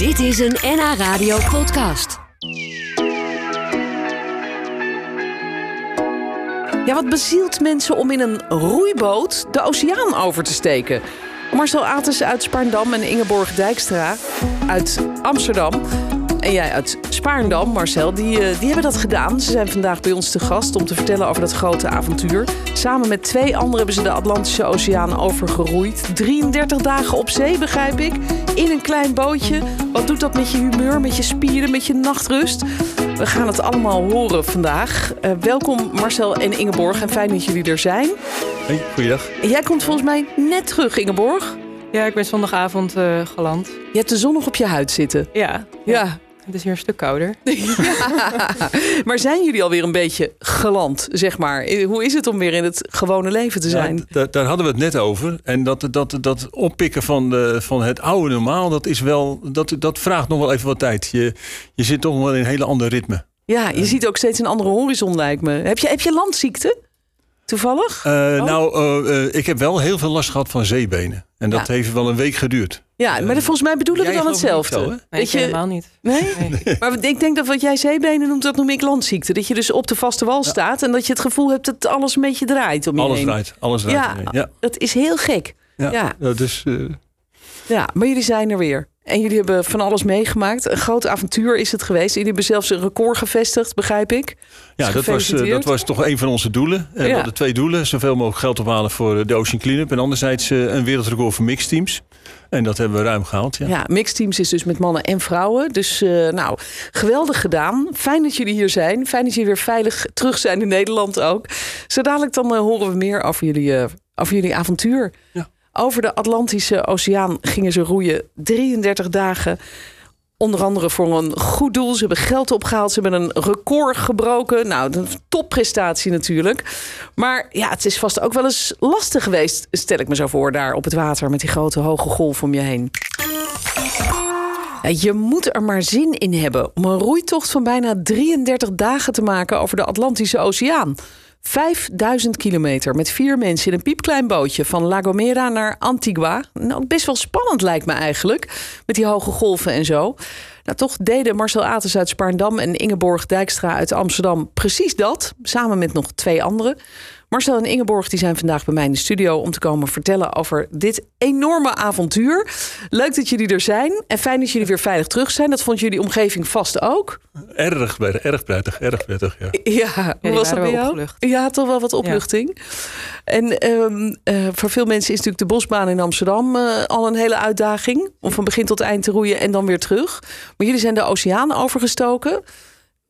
Dit is een NH Radio podcast. Ja, wat bezielt mensen om in een roeiboot de oceaan over te steken? Marcel Ates uit Spaarndam en Ingeborg Dijkstra uit Amsterdam. En jij uit Spaarndam, Marcel, die, eh, die hebben dat gedaan. Ze zijn vandaag bij ons te gast om te vertellen over dat grote avontuur. Samen met twee anderen hebben ze de Atlantische Oceaan overgeroeid. 33 dagen op zee, begrijp ik. In een klein bootje. Wat doet dat met je humeur, met je spieren, met je nachtrust? We gaan het allemaal horen vandaag. Eh, welkom Marcel en Ingeborg en fijn dat jullie er zijn. Hey, goeiedag. En jij komt volgens mij net terug, Ingeborg. Ja, ik ben zondagavond eh, geland. Je hebt de zon nog op je huid zitten. Ja, Ja. Het is hier een stuk kouder. Maar zijn jullie alweer een beetje geland, zeg maar? Hoe is het om weer in het gewone leven te zijn? Ja, daar, daar hadden we het net over. En dat, dat, dat oppikken van, de, van het oude normaal, dat, is wel, dat, dat vraagt nog wel even wat tijd. Je, je zit toch wel in een hele andere ritme. Ja, je ziet ook steeds een andere horizon, lijkt me. Heb je, heb je landziekte? Toevallig? Eh, Oh. Nou, eh, eh, ik heb wel heel veel last gehad van zeebenen. En dat Ja. heeft wel een week geduurd. Ja, maar volgens mij bedoelen we dan hetzelfde. zo? Nee, Weet ik je, helemaal niet. nee? Nee. Maar ik denk dat wat jij zeebenen noemt, dat noem ik landziekte. Dat je dus op de vaste wal staat en dat je het gevoel hebt dat alles een beetje draait om je Alles heen. draait. Alles draait. Ja, ja. dat is heel gek. Ja. Ja. Ja, dus, eh, Ja, maar jullie zijn er weer. En jullie hebben van alles meegemaakt. Een groot avontuur is het geweest. Jullie hebben zelfs een record gevestigd, begrijp ik. ja, dat was, eh, dat was toch een van onze doelen. En Ja. We hadden twee doelen. Zoveel mogelijk geld ophalen voor eh, de Ocean Cleanup. En anderzijds eh, een wereldrecord voor mixed teams. En dat hebben we ruim gehaald. Ja. Ja, mixed teams is dus met mannen en vrouwen. Dus eh, nou, geweldig gedaan. Fijn dat jullie hier zijn. Fijn dat jullie weer veilig terug zijn in Nederland ook. Zo dadelijk dan eh, horen we meer over jullie, eh, over jullie avontuur. Ja. Over de Atlantische Oceaan gingen ze roeien 33 dagen. Onder andere voor een goed doel. Ze hebben geld opgehaald. Ze hebben een record gebroken. Nou, een topprestatie natuurlijk. Maar ja, het is vast ook wel eens lastig geweest, stel ik me zo voor, daar op het water met die grote hoge golf om je heen. Je moet er maar zin in hebben om een roeitocht van bijna 33 dagen te maken over de Atlantische Oceaan. 5000 kilometer met vier mensen in een piepklein bootje van La Gomera naar Antigua. Nou, best wel spannend lijkt me eigenlijk, met die hoge golven en zo. Nou, toch deden Marcel Ates uit Spaarndam en Ingeborg Dijkstra uit Amsterdam precies dat, samen met nog twee anderen. Marcel en Ingeborg die zijn vandaag bij mij in de studio om te komen vertellen over dit enorme avontuur. Leuk dat jullie er zijn en fijn dat jullie weer veilig terug zijn. Dat vond jullie omgeving vast ook. Erg, prettig, erg prettig. Erg prettig ja. Ja, hoe was dat bij wel jou? opgelucht. Ja, toch wel wat opluchting. En ehm, eh, voor veel mensen is natuurlijk de bosbaan in Amsterdam eh, al een hele uitdaging. Om van begin tot eind te roeien en dan weer terug. Maar jullie zijn de oceaan overgestoken.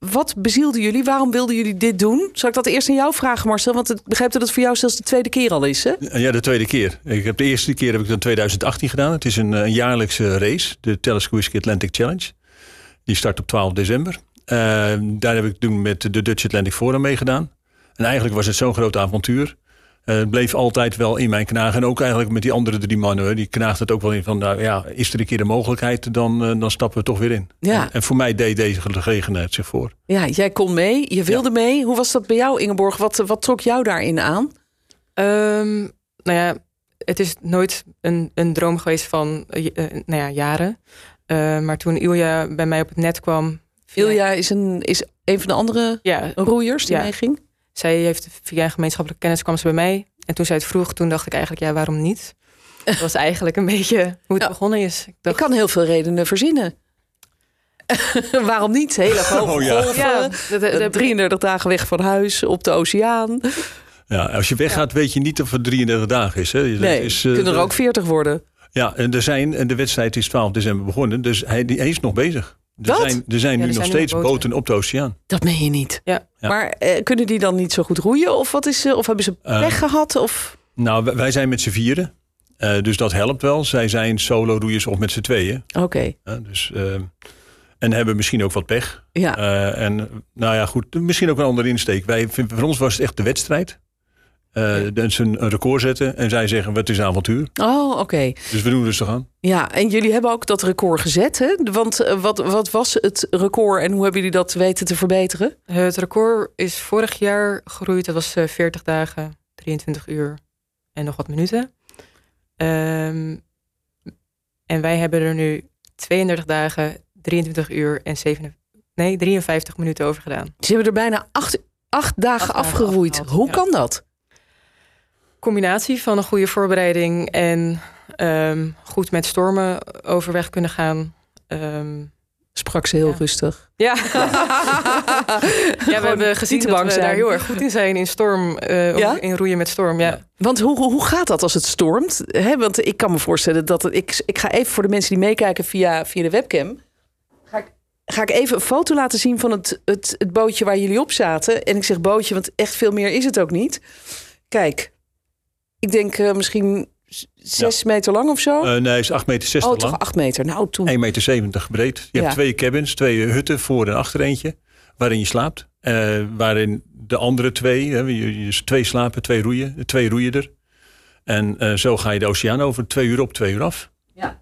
Wat bezielde jullie? Waarom wilden jullie dit doen? Zal ik dat eerst aan jou vragen, Marcel? Want ik begrijp dat het voor jou zelfs de tweede keer al is, hè? Ja, de tweede keer. Ik heb de eerste keer heb ik dat in 2018 gedaan. Het is een, eh, een jaarlijkse race, de Telescope Atlantic Challenge. Die start op 12 december. Eh, daar heb ik toen met de Dutch Atlantic Forum meegedaan. En eigenlijk was het zo'n groot avontuur. Eh, het bleef altijd wel in mijn knagen. En ook eigenlijk met die andere drie mannen. hoor. Die knaagt het ook wel in van, nou ja, is er een keer een mogelijkheid, dan, eh, dan stappen we toch weer in. Ja. En, en voor mij deed deze gelegenheid zich voor. Ja, jij kon mee. Je wilde mee. Hoe was dat bij jou, Ingeborg? Wat, wat trok jou daarin aan? Ehm, nou ja, het is nooit een, een droom geweest van eh, eh, nou ja, jaren. Eh, maar toen Ilja bij mij op het net kwam... Ilja is een, is een van de andere Ja, roeiers die Ja. meeging. Zij heeft via een gemeenschappelijke kennis kwam ze bij mij. En toen zij het vroeg, toen dacht ik eigenlijk, ja, waarom niet? Dat was eigenlijk een beetje hoe het Ja. begonnen is. Ik kan heel veel redenen verzinnen. Waarom niet? Hele hoge Oh ja. golven. ja, dat, dat, eh, dat- 33 dagen weg van huis, op de oceaan. Ja, als je weggaat weet je niet of het 33 dagen is. Hè. Dat Nee, is, eh, kunnen er ook 40 worden. Ja, en, er zijn, en de wedstrijd is 12 december begonnen, dus hij is nog bezig. Er Wat? zijn, er zijn Ja, nu er nog zijn steeds boten. boten. op de oceaan. Dat meen je niet. Ja. Ja. Maar eh, kunnen die dan niet zo goed roeien? Of, wat is, eh, of hebben ze Eh, pech gehad? Of... Nou, wij- wij zijn met z'n vieren, eh, dus dat helpt wel. Zij zijn solo-roeiers of met z'n tweeën. Oké, hè, dus, eh, en hebben misschien ook wat pech. ja. Eh, en nou ja, goed, misschien ook een andere insteek. Wij, voor ons was het echt de wedstrijd. Eh dus een, een record zetten en zij zeggen, het is een avontuur. Oh, oké. Dus we doen rustig aan. Ja, en jullie hebben ook dat record gezet, hè? Want eh, wat, wat was het record en hoe hebben jullie dat weten te verbeteren? Het record is vorig jaar gegroeid. Dat was eh, 40 dagen, 23 uur en nog wat minuten. Ehm, en wij hebben er nu 32 dagen, 23 uur en 7, nee, 53 minuten over gedaan. Ze hebben er bijna acht, acht dagen dagen afgeroeid. afgehaald, Hoe ja. kan dat? Combinatie van een goede voorbereiding en ehm, goed met stormen overweg kunnen gaan. Ehm, Sprak ze heel Ja. rustig. ja. ja, we hebben gezien dat bang we zijn. daar heel erg goed in zijn in storm, eh, Ja? in roeien met storm. Ja. Want hoe, hoe gaat dat als het stormt? Hè, want ik kan me voorstellen dat het, ik, ik ga even voor de mensen die meekijken via, via de webcam. Ga ik, ga ik even een foto laten zien van het, het, het bootje waar jullie op zaten. En ik zeg bootje, want echt veel meer is het ook niet. Kijk, ik denk eh, misschien zes meter lang of zo. Eh, nee, is 8,60 meter oh, lang. toch acht meter. Nou, toen. 1,70 meter breed. Je Ja. hebt twee cabins, twee hutten, voor en achter eentje, waarin je slaapt. Eh, waarin de andere twee, hè, je, je- twee slapen, twee roeien, twee roeien er. En eh, zo ga je de oceaan over, twee uur op, twee uur af. Ja.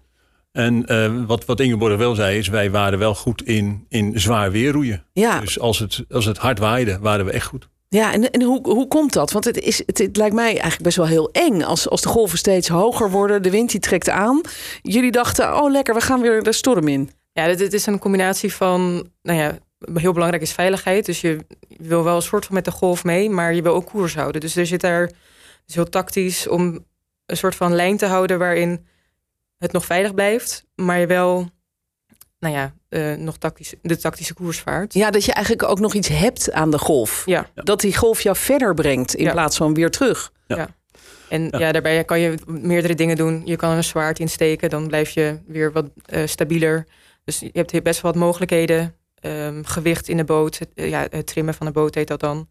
En eh, wat, wat Ingeborg wel zei, is wij waren wel goed in, in zwaar weer roeien. Ja, Dus als het, als het hard waaide, waren we echt goed. Ja en, hoe, hoe komt dat? Want het, is, het, lijkt mij eigenlijk best wel heel eng. Als, als de golven steeds hoger worden, de wind die trekt aan. Jullie dachten, oh lekker, we gaan weer de storm in. Ja, dit, is een combinatie van, nou ja, heel belangrijk is veiligheid. Dus je wil wel een soort van met de golf mee, maar je wil ook koers houden. Dus er zit daar, is heel tactisch om een soort van lijn te houden waarin het nog veilig blijft, maar je wel, nou ja, eh, nog tactisch, de tactische koers vaart. Ja, dat je eigenlijk ook nog iets hebt aan de golf. Ja. Dat die golf jou verder brengt in Ja. plaats van weer terug. En Ja. ja. daarbij kan je meerdere dingen doen. Je kan een zwaard insteken, dan blijf je weer wat eh, stabieler. Dus je hebt hier best wel wat mogelijkheden. Ehm, gewicht in de boot, het, eh, ja, het trimmen van de boot heet dat dan.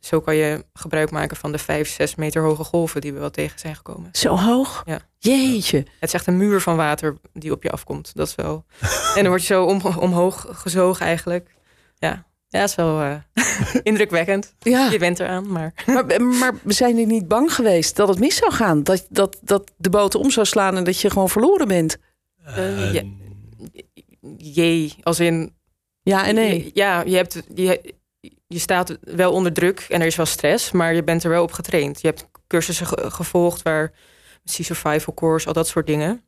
Zo kan je gebruik maken van de vijf, zes meter hoge golven die we wel tegen zijn gekomen. Zo hoog? Ja. Jeetje. Het is echt een muur van water die op je afkomt. Dat is wel. en dan word je zo om, omhoog gezogen eigenlijk. Ja, ja, het is wel eh, indrukwekkend. Ja. Je bent eraan, maar. Maar, maar zijn jullie niet bang geweest dat het mis zou gaan? Dat, dat, dat de boot om zou slaan en dat je gewoon verloren bent? Eh, ja. En- Jee, als in Ja en nee. Ja, je, hebt, je, je staat wel onder druk en er is wel stress, maar je bent er wel op getraind. Je hebt cursussen ge- gevolgd waar Sea Survival Course, al dat soort dingen.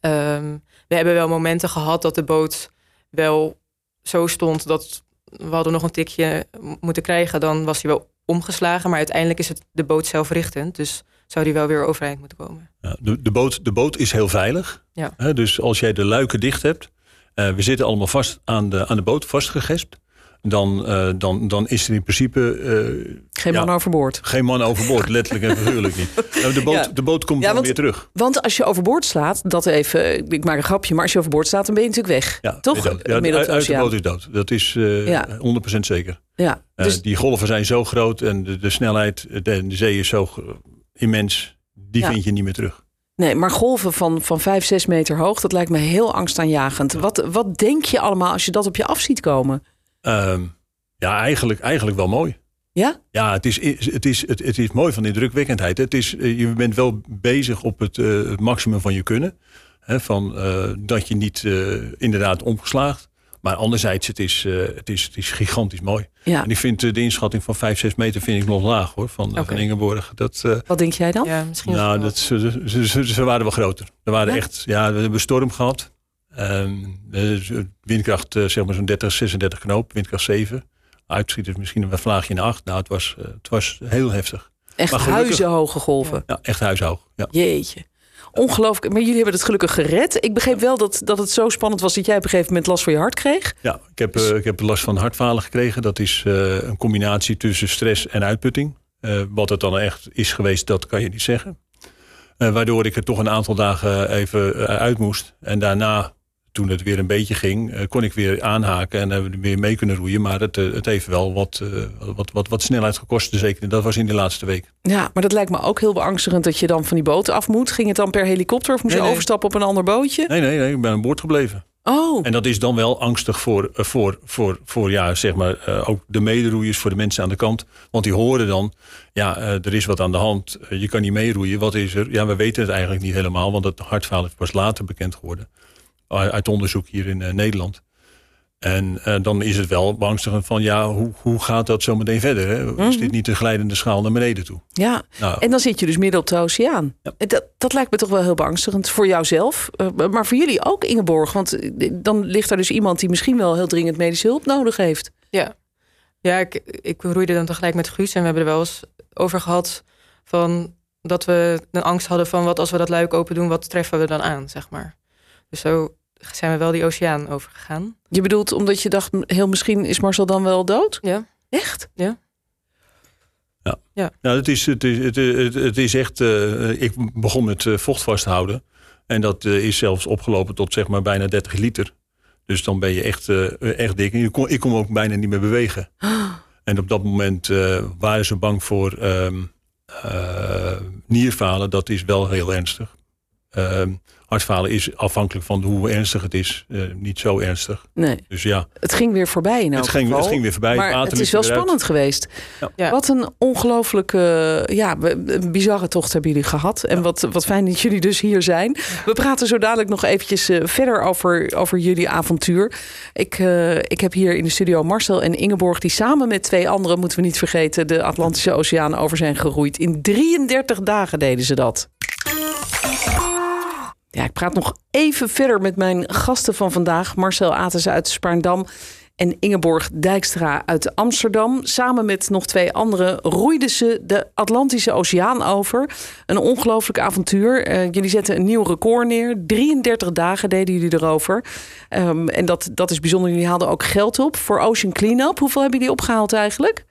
Ehm, we hebben wel momenten gehad dat de boot wel zo stond dat we hadden nog een tikje moeten krijgen. Dan was hij wel omgeslagen, maar uiteindelijk is het de boot zelfrichtend. Dus zou die wel weer overeind moeten komen. Ja, de, de, boot, de boot is heel veilig. Ja. Hè, dus als jij de luiken dicht hebt, eh, we zitten allemaal vast aan de, aan de boot, vastgegespt. Dan, eh, dan, dan is er in principe eh, Geen Ja. man overboord. geen man overboord, letterlijk en figuurlijk niet. Nou, de, boot, Ja. de boot komt Ja, dan want- weer terug. Want als je overboord slaat, dat even, ik maak een grapje, maar als je overboord slaat, dan ben je natuurlijk weg. Ja, Toch? uit, de uit de boot is dood. Dat is eh, Ja. 100% zeker. Ja, Eh, dus die golven zijn zo groot en de, de snelheid, de, de zee is zo immens. Die vind je niet meer terug. nee, maar golven van, van 5, 6 meter hoog, dat lijkt me heel angstaanjagend. Wat, wat denk je allemaal als je dat op je af ziet komen? Ehm, ja, eigenlijk, eigenlijk wel mooi. Ja? Ja, het is, het, is, het, het is mooi van die drukwekkendheid. Het is, eh, je bent wel bezig op het, eh, het maximum van je kunnen. Hè, van, eh, dat je niet eh, inderdaad omgeslaagd. Maar anderzijds, het is, het is, het is gigantisch mooi. Ja. En ik vind de inschatting van 5, 6 meter vind ik nog laag hoor. Van, Oké. van Ingeborg. Dat, eh, Wat denk jij dan? Ja, misschien. nou, dat, ze, ze, ze, ze waren wel groter. Er waren Ja? echt, ja, we hebben storm gehad. Ehm, eh, windkracht, eh, zeg maar zo'n 30, 36 knoop, windkracht 7. Uitschieters misschien een vlaagje in 8. Nou, het was, eh, het was heel heftig. Echt Maar gelukkig- huizenhoge golven. Ja, echt huishoog. Ja. Jeetje. Ongelooflijk. Maar jullie hebben het gelukkig gered. Ik begreep wel dat, dat het zo spannend was dat jij op een gegeven moment last voor je hart kreeg. Ja, ik heb, ik heb last van hartfalen gekregen. Dat is een combinatie tussen stress en uitputting. Wat het dan echt is geweest, dat kan je niet zeggen. Waardoor ik er toch een aantal dagen even uit moest. En daarna, toen het weer een beetje ging, eh, kon ik weer aanhaken en hebben we weer mee kunnen roeien. Maar het, eh, het heeft wel wat, eh, wat, wat, wat snelheid gekost. Zeker, dat was in de laatste week. Ja, maar dat lijkt me ook heel beangstigend dat je dan van die boot af moet. Ging het dan per helikopter of moest Nee, je nee. overstappen op een ander bootje? Nee, nee, nee, ik ben aan boord gebleven. Oh, En dat is dan wel angstig voor, eh, voor, voor, voor ja, zeg maar, eh, ook de mederoeiers, voor de mensen aan de kant. Want die horen dan, ja, eh, er is wat aan de hand. Eh, je kan niet meeroeien. Wat is er? Ja, we weten het eigenlijk niet helemaal, want het hartfalen is pas later bekend geworden. Uh, Uit onderzoek hier in eh, Nederland. En eh, dan is het wel beangstigend van ja, hoe, hoe gaat dat zo meteen verder? Hè? Is Mhm. dit niet een glijdende schaal naar beneden toe? Ja, Nou, en dan zit je dus midden op de oceaan. Ja. Dat, dat lijkt me toch wel heel beangstigend voor jouzelf. eh, maar voor jullie ook, Ingeborg. Want eh, dan ligt daar dus iemand die misschien wel heel dringend medische hulp nodig heeft. Ja, ja ik, ik roeide dan tegelijk met Guus. En we hebben er wel eens over gehad van dat we een angst hadden van wat als we dat luik open doen, wat treffen we dan aan, zeg maar. Dus zo zijn we wel die oceaan overgegaan. Je bedoelt omdat je dacht, heel misschien is Marcel dan wel dood? Ja. Echt? Nou, het is, het is, het, het, het is echt. eh, ik begon met eh, vocht vasthouden. En dat eh, is zelfs opgelopen tot zeg maar bijna 30 liter. Dus dan ben je echt, eh, echt dik. En kon, ik kon ook bijna niet meer bewegen. En op dat moment eh, waren ze bang voor ehm eh, nierfalen. Dat is wel heel ernstig. Ehm hartfalen is afhankelijk van hoe ernstig het is. eh, niet zo ernstig. Nee, Dus ja, het ging weer voorbij in elk het ging, geval. het ging weer voorbij. maar het is wel spannend geweest. Ja. Ja. Wat een ongelooflijke, ja, een bizarre tocht hebben jullie gehad. En wat, wat fijn dat jullie dus hier zijn. We praten zo dadelijk nog eventjes eh, verder over, over jullie avontuur. Ik, eh, ik heb hier in de studio Marcel en Ingeborg... die samen met twee anderen, moeten we niet vergeten... de Atlantische Oceaan over zijn geroeid. In 33 dagen deden ze dat. Ja, ik praat nog even verder met mijn gasten van vandaag. Marcel Ates uit Spaarndam en Ingeborg Dijkstra uit Amsterdam. Samen met nog twee anderen roeiden ze de Atlantische Oceaan over. Een ongelooflijk avontuur. Eh, jullie zetten een nieuw record neer. 33 dagen deden jullie erover. Ehm, en dat, dat is bijzonder. Jullie haalden ook geld op voor Ocean Cleanup. Hoeveel hebben jullie opgehaald eigenlijk?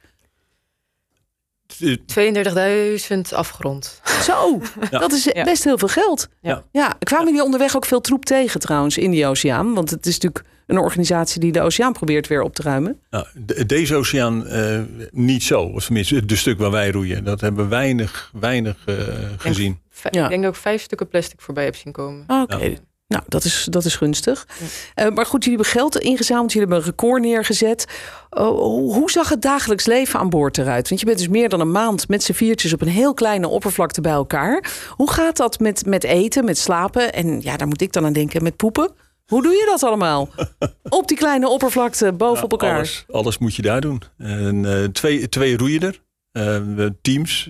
Eh, 32.000 afgerond. Zo, Ja. dat is best heel veel geld. Ja. ja, kwamen jullie onderweg ook veel troep tegen trouwens in die oceaan? Want het is natuurlijk een organisatie die de oceaan probeert weer op te ruimen. Nou, de- deze oceaan eh, niet zo. Of tenminste, de stuk waar wij roeien. Dat hebben we weinig, weinig eh, gezien. Ja. Ik denk dat ik vijf stukken plastic voorbij heb zien komen. Oké, Ja. Nou dat is, dat is gunstig. Eh, maar goed, jullie hebben geld ingezameld, jullie hebben een record neergezet. Oh, hoe- zag het dagelijks leven aan boord eruit? Want je bent dus meer dan een maand met z'n viertjes op een heel kleine oppervlakte bij elkaar. Hoe gaat dat met, met eten, met slapen? En ja, daar moet ik dan aan denken, met poepen. Hoe doe je dat allemaal? Op die kleine oppervlakte, boven op elkaar. Alles, alles moet je daar doen. En, eh, twee, twee roeien er. Eh, teams.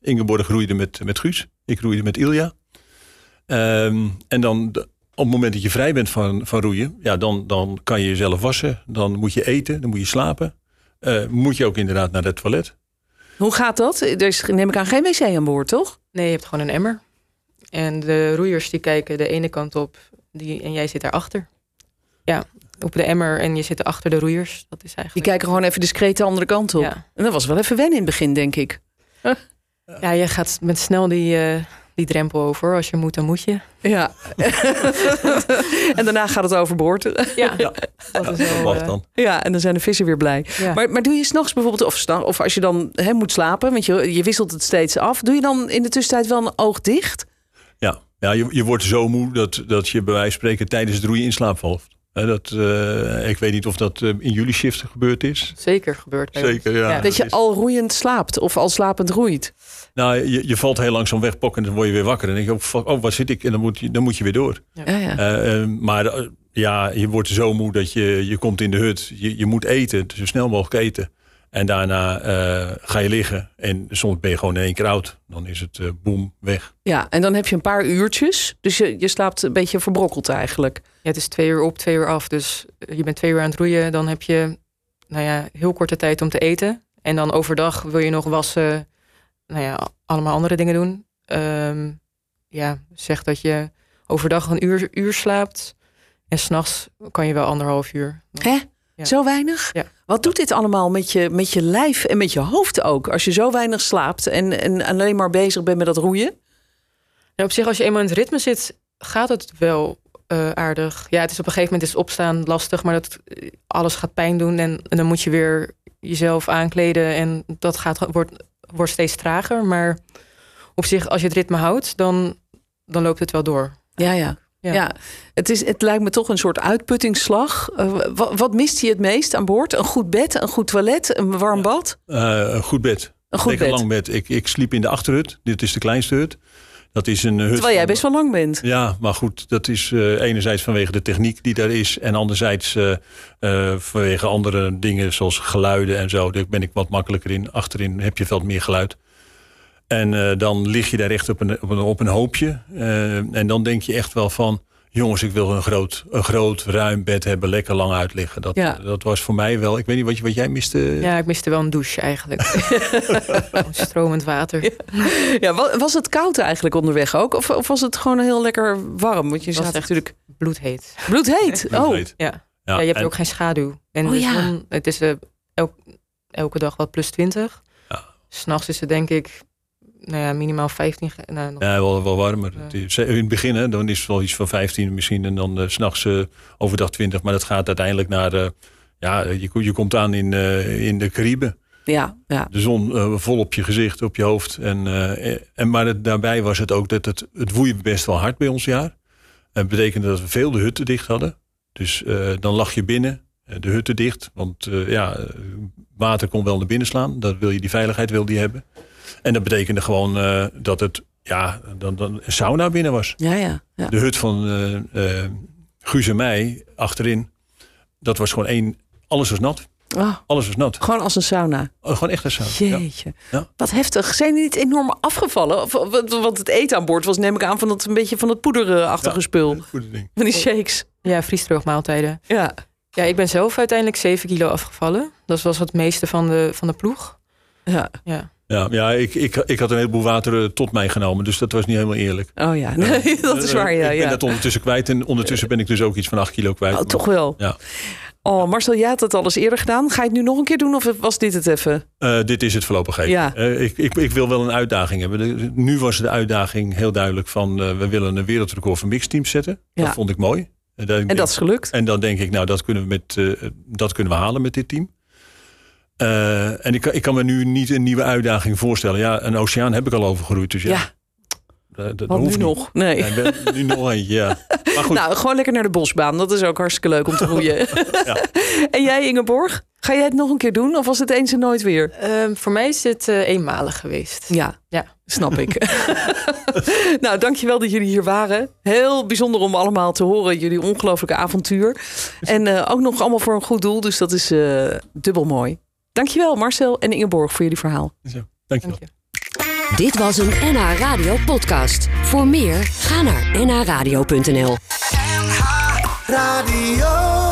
Ingeborg roeide met, met Guus. Ik roeide met Ilja. Ehm, en dan op het moment dat je vrij bent van, van roeien, ja, dan, dan kan je jezelf wassen. Dan moet je eten, dan moet je slapen. Eh, moet je ook inderdaad naar het toilet. Hoe gaat dat? Er is, neem ik aan, geen wc aan boord, toch? Nee, je hebt gewoon een emmer. En de roeiers die kijken de ene kant op die, en jij zit daarachter. Ja, op de emmer en je zit achter de roeiers. Dat is Die eigenlijk... kijken gewoon even discreet de andere kant op. Ja. En dat was wel even wennen in het begin, denk ik. ja, je gaat met snel die, eh, die drempel over. Als je moet, dan moet je. Ja. en daarna gaat het overboord. Ja, Ja. dat is Dat wel... mag eh, dan. Ja, en dan zijn de vissen weer blij. ja. Maar, maar doe je s'nachts bijvoorbeeld, of, of als je dan hè, moet slapen, want je, je wisselt het steeds af, doe je dan in de tussentijd wel een oog dicht? Ja, ja je, je wordt zo moe dat, dat je bij wijze van spreken tijdens het roeien in slaap valt. Dat, eh, ik weet niet of dat eh, in jullie shift gebeurd is. Zeker gebeurt bij ons. Zeker, ja. Ja. Dat je al roeiend slaapt of al slapend roeit. Nou, je, je valt heel langzaam weg, pok, en dan word je weer wakker. En dan denk je, oh, waar zit ik? En dan moet je, dan moet je weer door. Ja, ja. Eh, eh, maar ja, je wordt zo moe dat je, je komt in de hut. Je, je moet eten, zo snel mogelijk eten. En daarna eh, ga je liggen. En soms ben je gewoon in één keer oud. Dan is het eh boem, weg. ja, en dan heb je een paar uurtjes. Dus je, je slaapt een beetje verbrokkeld eigenlijk. Ja, het is twee uur op, twee uur af. Dus je bent twee uur aan het roeien. Dan heb je nou ja, heel korte tijd om te eten. En dan overdag wil je nog wassen. Nou ja, allemaal andere dingen doen. Ehm, ja, zeg dat je overdag een uur, uur slaapt. En s'nachts kan je wel anderhalf uur. Hè? Ja. Zo weinig? Ja. Wat doet dit allemaal met je, met je lijf en met je hoofd ook? Als je zo weinig slaapt en, en alleen maar bezig bent met dat roeien? Ja, op zich, als je eenmaal in het ritme zit, gaat het wel eh, aardig. Ja, het is op een gegeven moment is opstaan lastig, maar dat, eh, alles gaat pijn doen. En, en dan moet je weer jezelf aankleden. En dat gaat, wordt, wordt steeds trager. Maar op zich, als je het ritme houdt, dan, dan loopt het wel door. Ja, ja. Ja, Ja. Het, is, het lijkt me toch een soort uitputtingsslag. Eh, wat, wat mist je het meest aan boord? Een goed bed, een goed toilet, een warm Ja. bad? Eh, een goed bed. Een goed Lekker bed. lang bed. Ik, ik sliep in de achterhut. Dit is de kleinste hut. Dat is een hut. Terwijl jij best wel lang bent. Ja, maar goed, dat is eh, enerzijds vanwege de techniek die daar is. En anderzijds eh, eh, vanwege andere dingen zoals geluiden en zo. Daar ben ik wat makkelijker in. Achterin heb je veel meer geluid. En eh, dan lig je daar echt op een, op een, op een hoopje. Eh, en dan denk je echt wel van... Jongens, ik wil een groot, een groot ruim bed hebben. Lekker lang uitliggen. Dat, Ja. dat was voor mij wel... Ik weet niet wat, je, wat jij miste. Ja, ik miste wel een douche eigenlijk. Stromend water. Ja, wa- was het koud eigenlijk onderweg ook? Of, of was het gewoon heel lekker warm? Want je Het was zat echt natuurlijk bloedheet. bloedheet. Oh. Ja. Ja, Ja, je hebt en- ook geen schaduw. En Oh, zon, het is eh, elk, elke dag wat plus 20. Ja. S'nachts is het denk ik nou ja, minimaal 15 graden. Nou, nog- Ja, wel, wel warmer. Ja. Is- In het begin hè, dan is het wel iets van 15 misschien. En dan s s'nachts eh overdag 20. Maar dat gaat uiteindelijk naar... eh, ja, je, je komt aan in, eh, in de Cariben. ja, ja. De zon eh, vol op je gezicht, op je hoofd. En, eh, en, maar het, daarbij was het ook dat het, het woei best wel hard bij ons jaar. Dat betekende dat we veel de hutten dicht hadden. Dus eh, dan lag je binnen, eh, de hutten dicht. Want eh, ja, eh, water kon wel naar binnen slaan. Dat wil je, die veiligheid wilde je hebben. En dat betekende gewoon eh, dat het ja, dan, dan een sauna binnen was. Ja, ja. ja. De hut van eh eh Guus en mij achterin. Dat was gewoon één. Alles was nat. Oh, Alles was nat. gewoon als een sauna. Oh, gewoon echt een sauna. Ja. Jeetje. Ja. Wat heftig. Zijn die niet enorm afgevallen? Of, want het eten aan boord was, neem ik aan, van dat een beetje van het poederachtige Ja. spul. Van die shakes. Ja, vriesdroogmaaltijden. Ja. Ja, ik ben zelf uiteindelijk 7 kilo afgevallen. Dat was het meeste van de, van de ploeg. ja. Ja. Ja, ja ik, ik, ik had een heleboel water eh, tot mij genomen. Dus dat was niet helemaal eerlijk. Oh ja, nee, dat is waar. Ja, ik ben ja. dat ondertussen kwijt. En ondertussen ben ik dus ook iets van 8 kilo kwijt. Oh, toch wel. Ja. Oh, Marcel, jij had het al eens eerder gedaan. Ga je het nu nog een keer doen of was dit het even? Eh, dit is het voorlopig even. Ja. Eh, ik, ik, ik wil wel een uitdaging hebben. Nu was de uitdaging heel duidelijk van... we willen een wereldrecord van mixteams zetten. Ja. Dat vond ik mooi. En, dat is gelukt. en dan denk ik, nou, dat kunnen we, met, dat kunnen we halen met dit team. Eh, en ik, kan- ik kan me nu niet een nieuwe uitdaging voorstellen. Ja, een oceaan heb ik al overgeroeid. Dus ja, Ja, dat, dat wat hoeft nu niet. nog? Nee. Ja, ik ben- nu nog eentje, ja. Maar goed, Nou, gewoon lekker naar de bosbaan. Dat is ook hartstikke leuk om te roeien. Ja. En jij, Ingeborg? Ga jij het nog een keer doen? Of was het eens en nooit weer? Ehm, voor mij is dit eh, eenmalig geweest. Ja, Ja. snap ik. nou, dankjewel dat jullie hier waren. Heel bijzonder om allemaal te horen. Jullie ongelooflijke avontuur. En eh, ook nog allemaal voor een goed doel. Dus dat is eh, dubbel mooi. Dankjewel Marcel en Ingeborg voor jullie verhaal. zo, dankjewel. Dank je. Dit was een NH Radio podcast. Voor meer, ga naar nhradio.nl. Radio.